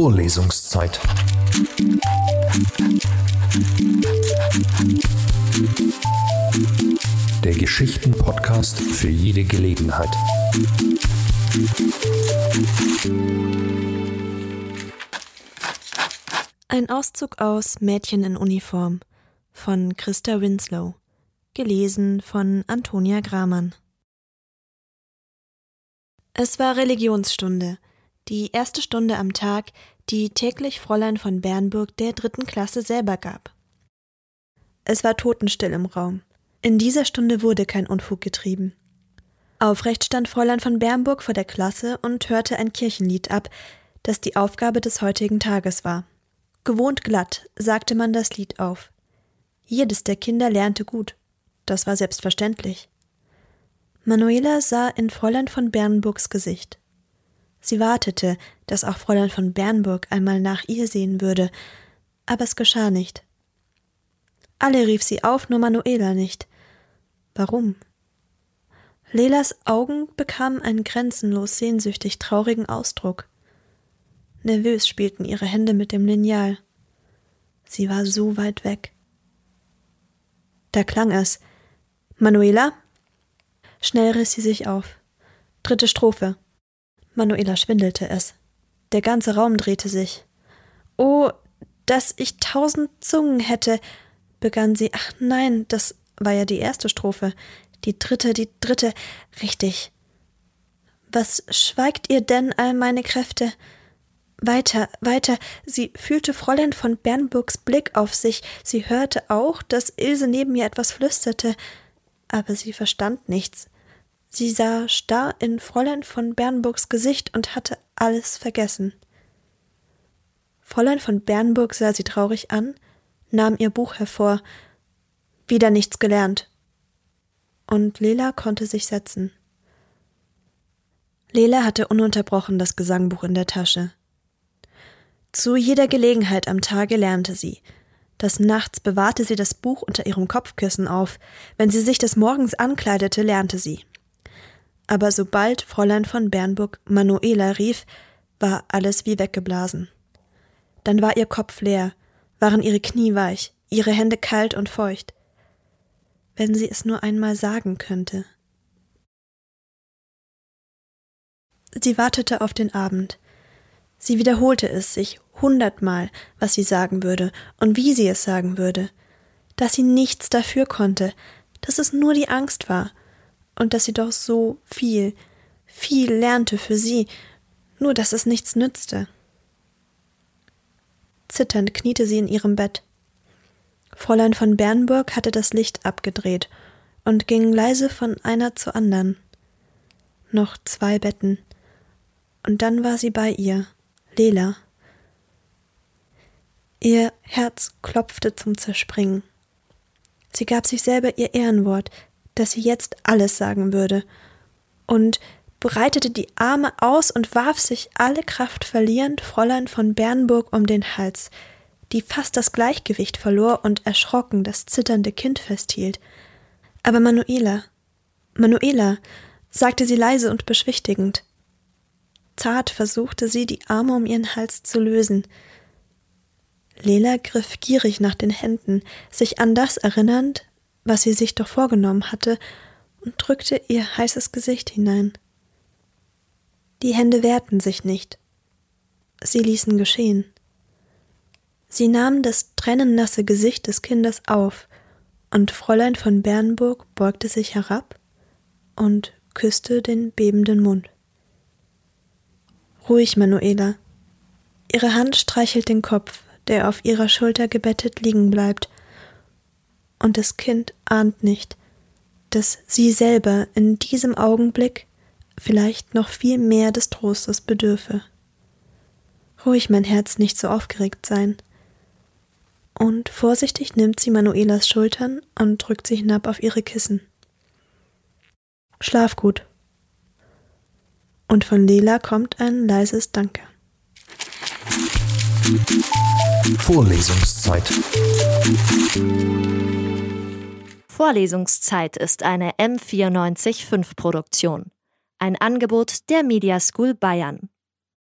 Vorlesungszeit. Der Geschichten-Podcast für jede Gelegenheit. Ein Auszug aus Mädchen in Uniform von Christa Winslow. Gelesen von Antonia Gramann. Es war Religionsstunde, die erste Stunde am Tag, die täglich Fräulein von Bernburg der dritten Klasse selber gab. Es war totenstill im Raum. In dieser Stunde wurde kein Unfug getrieben. Aufrecht stand Fräulein von Bernburg vor der Klasse und hörte ein Kirchenlied ab, das die Aufgabe des heutigen Tages war. Gewohnt glatt sagte man das Lied auf. Jedes der Kinder lernte gut. Das war selbstverständlich. Manuela sah in Fräulein von Bernburgs Gesicht. Sie wartete, dass auch Fräulein von Bernburg einmal nach ihr sehen würde, aber es geschah nicht. Alle rief sie auf, nur Manuela nicht. Warum? Lelas Augen bekamen einen grenzenlos sehnsüchtig traurigen Ausdruck. Nervös spielten ihre Hände mit dem Lineal. Sie war so weit weg. Da klang es. Manuela? Schnell riss sie sich auf. Dritte Strophe. Manuela schwindelte es. Der ganze Raum drehte sich. Oh, dass ich tausend Zungen hätte, begann sie. Ach nein, das war ja die erste Strophe. Die dritte, die dritte. Richtig. Was schweigt ihr denn all meine Kräfte? Weiter, weiter. Sie fühlte Fräulein von Bernburgs Blick auf sich. Sie hörte auch, dass Ilse neben ihr etwas flüsterte aber sie verstand nichts. Sie sah starr in Fräulein von Bernburgs Gesicht und hatte alles vergessen. Fräulein von Bernburg sah sie traurig an, nahm ihr Buch hervor. Wieder nichts gelernt. Und Lela konnte sich setzen. Lela hatte ununterbrochen das Gesangbuch in der Tasche. Zu jeder Gelegenheit am Tage lernte sie, des Nachts bewahrte sie das Buch unter ihrem Kopfkissen auf. Wenn sie sich des Morgens ankleidete, lernte sie. Aber sobald Fräulein von Bernburg Manuela rief, war alles wie weggeblasen. Dann war ihr Kopf leer, waren ihre Knie weich, ihre Hände kalt und feucht. Wenn sie es nur einmal sagen könnte. Sie wartete auf den Abend. Sie wiederholte es sich hundertmal, was sie sagen würde und wie sie es sagen würde, dass sie nichts dafür konnte, dass es nur die Angst war und dass sie doch so viel, viel lernte für sie, nur dass es nichts nützte. Zitternd kniete sie in ihrem Bett. Fräulein von Bernburg hatte das Licht abgedreht und ging leise von einer zur anderen. Noch zwei Betten. Und dann war sie bei ihr. Lela. Ihr Herz klopfte zum Zerspringen. Sie gab sich selber ihr Ehrenwort, dass sie jetzt alles sagen würde, und breitete die Arme aus und warf sich alle Kraft verlierend Fräulein von Bernburg um den Hals, die fast das Gleichgewicht verlor und erschrocken das zitternde Kind festhielt. Aber Manuela, Manuela, sagte sie leise und beschwichtigend. Zart versuchte sie, die Arme um ihren Hals zu lösen. Lela griff gierig nach den Händen, sich an das erinnernd, was sie sich doch vorgenommen hatte, und drückte ihr heißes Gesicht hinein. Die Hände wehrten sich nicht. Sie ließen geschehen. Sie nahmen das tränennasse Gesicht des Kindes auf, und Fräulein von Bernburg beugte sich herab und küsste den bebenden Mund. Ruhig, Manuela. Ihre Hand streichelt den Kopf, der auf ihrer Schulter gebettet liegen bleibt. Und das Kind ahnt nicht, dass sie selber in diesem Augenblick vielleicht noch viel mehr des Trostes bedürfe. Ruhig, mein Herz, nicht so aufgeregt sein. Und vorsichtig nimmt sie Manuelas Schultern und drückt sie hinab auf ihre Kissen. Schlaf gut. Und von Lela kommt ein leises Danke. Vorlesungszeit. Vorlesungszeit ist eine M945 Produktion. Ein Angebot der Media School Bayern.